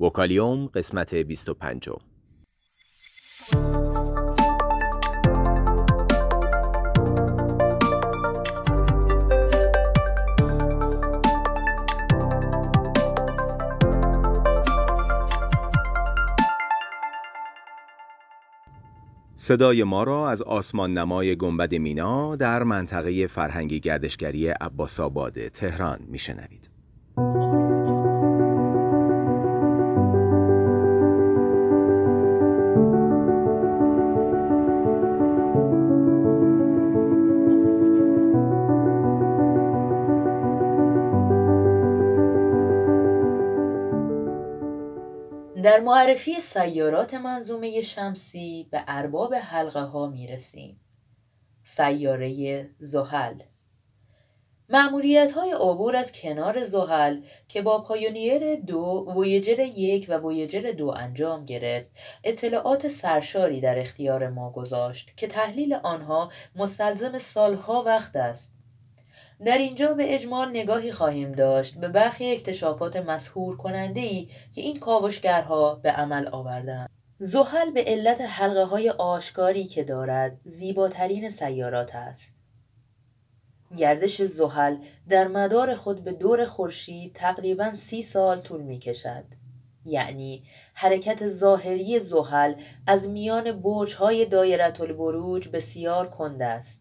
وکالیوم قسمت 25 صدای ما را از آسمان نمای گنبد مینا در منطقه فرهنگی گردشگری عباس آباد تهران میشنوید. در معرفی سیارات منظومه شمسی به ارباب حلقه ها می رسیم. سیاره زحل معمولیت های عبور از کنار زحل که با پایونیر دو ویجر یک و ویجر دو انجام گرفت اطلاعات سرشاری در اختیار ما گذاشت که تحلیل آنها مستلزم سالها وقت است در اینجا به اجمال نگاهی خواهیم داشت به برخی اکتشافات مسهور کننده ای که این کاوشگرها به عمل آوردند. زحل به علت حلقه های آشکاری که دارد زیباترین سیارات است. گردش زحل در مدار خود به دور خورشید تقریبا سی سال طول می کشد. یعنی حرکت ظاهری زحل از میان برج های دایرت البروج بسیار کند است.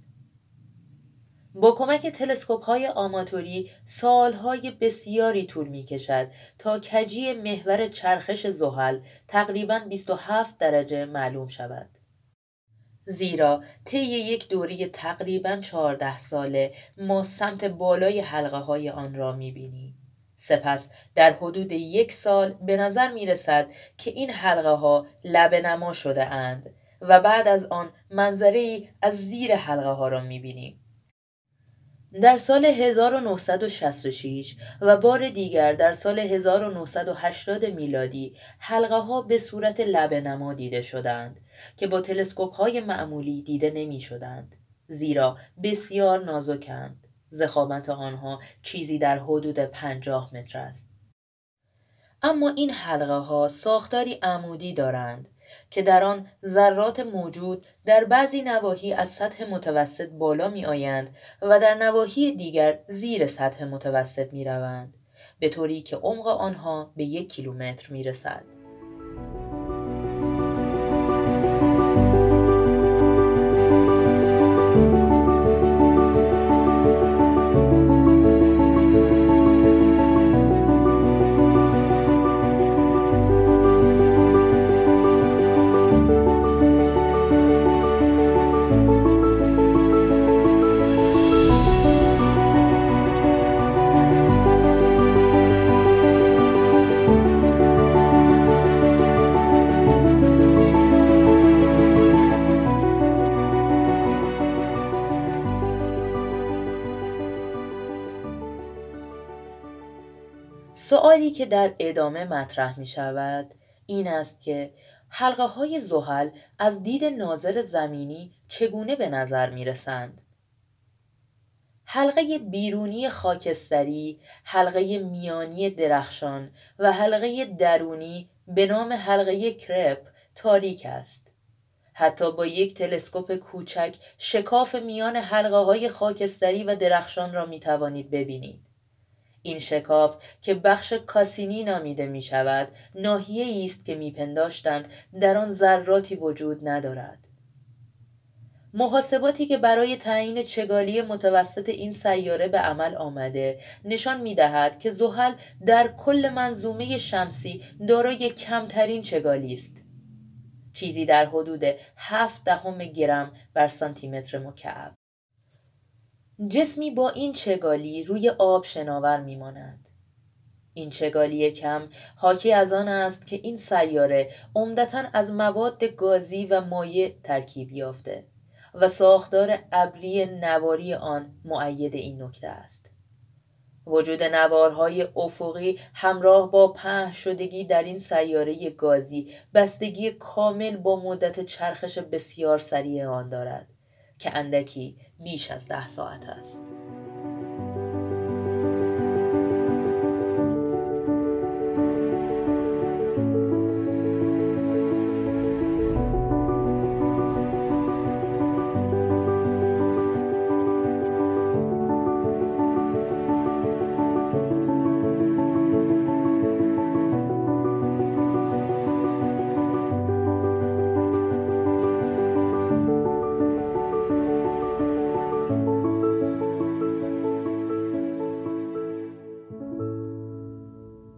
با کمک تلسکوپ های آماتوری سالهای بسیاری طول می کشد تا کجی محور چرخش زحل تقریبا 27 درجه معلوم شود. زیرا طی یک دوری تقریبا 14 ساله ما سمت بالای حلقه های آن را می بینیم. سپس در حدود یک سال به نظر می رسد که این حلقه ها لب نما شده اند و بعد از آن منظره از زیر حلقه ها را می بینیم. در سال 1966 و بار دیگر در سال 1980 میلادی حلقه ها به صورت لب نما دیده شدند که با تلسکوپ های معمولی دیده نمی شدند زیرا بسیار نازکند. زخامت آنها چیزی در حدود 50 متر است. اما این حلقه ها ساختاری عمودی دارند که در آن ذرات موجود در بعضی نواحی از سطح متوسط بالا می آیند و در نواحی دیگر زیر سطح متوسط می روند به طوری که عمق آنها به یک کیلومتر می رسد. سوالی که در ادامه مطرح می شود این است که حلقه های زحل از دید ناظر زمینی چگونه به نظر می رسند؟ حلقه بیرونی خاکستری، حلقه میانی درخشان و حلقه درونی به نام حلقه کرپ تاریک است. حتی با یک تلسکوپ کوچک شکاف میان حلقه های خاکستری و درخشان را می توانید ببینید. این شکاف که بخش کاسینی نامیده می شود ناحیه است که میپنداشتند در آن ذراتی وجود ندارد. محاسباتی که برای تعیین چگالی متوسط این سیاره به عمل آمده نشان می دهد که زحل در کل منظومه شمسی دارای کمترین چگالی است. چیزی در حدود هفت دهم گرم بر سانتیمتر مکعب. جسمی با این چگالی روی آب شناور میماند. این چگالی کم حاکی از آن است که این سیاره عمدتا از مواد گازی و مایع ترکیب یافته و ساختار ابری نواری آن معید این نکته است. وجود نوارهای افقی همراه با په شدگی در این سیاره گازی بستگی کامل با مدت چرخش بسیار سریع آن دارد. که اندکی بیش از ده ساعت است.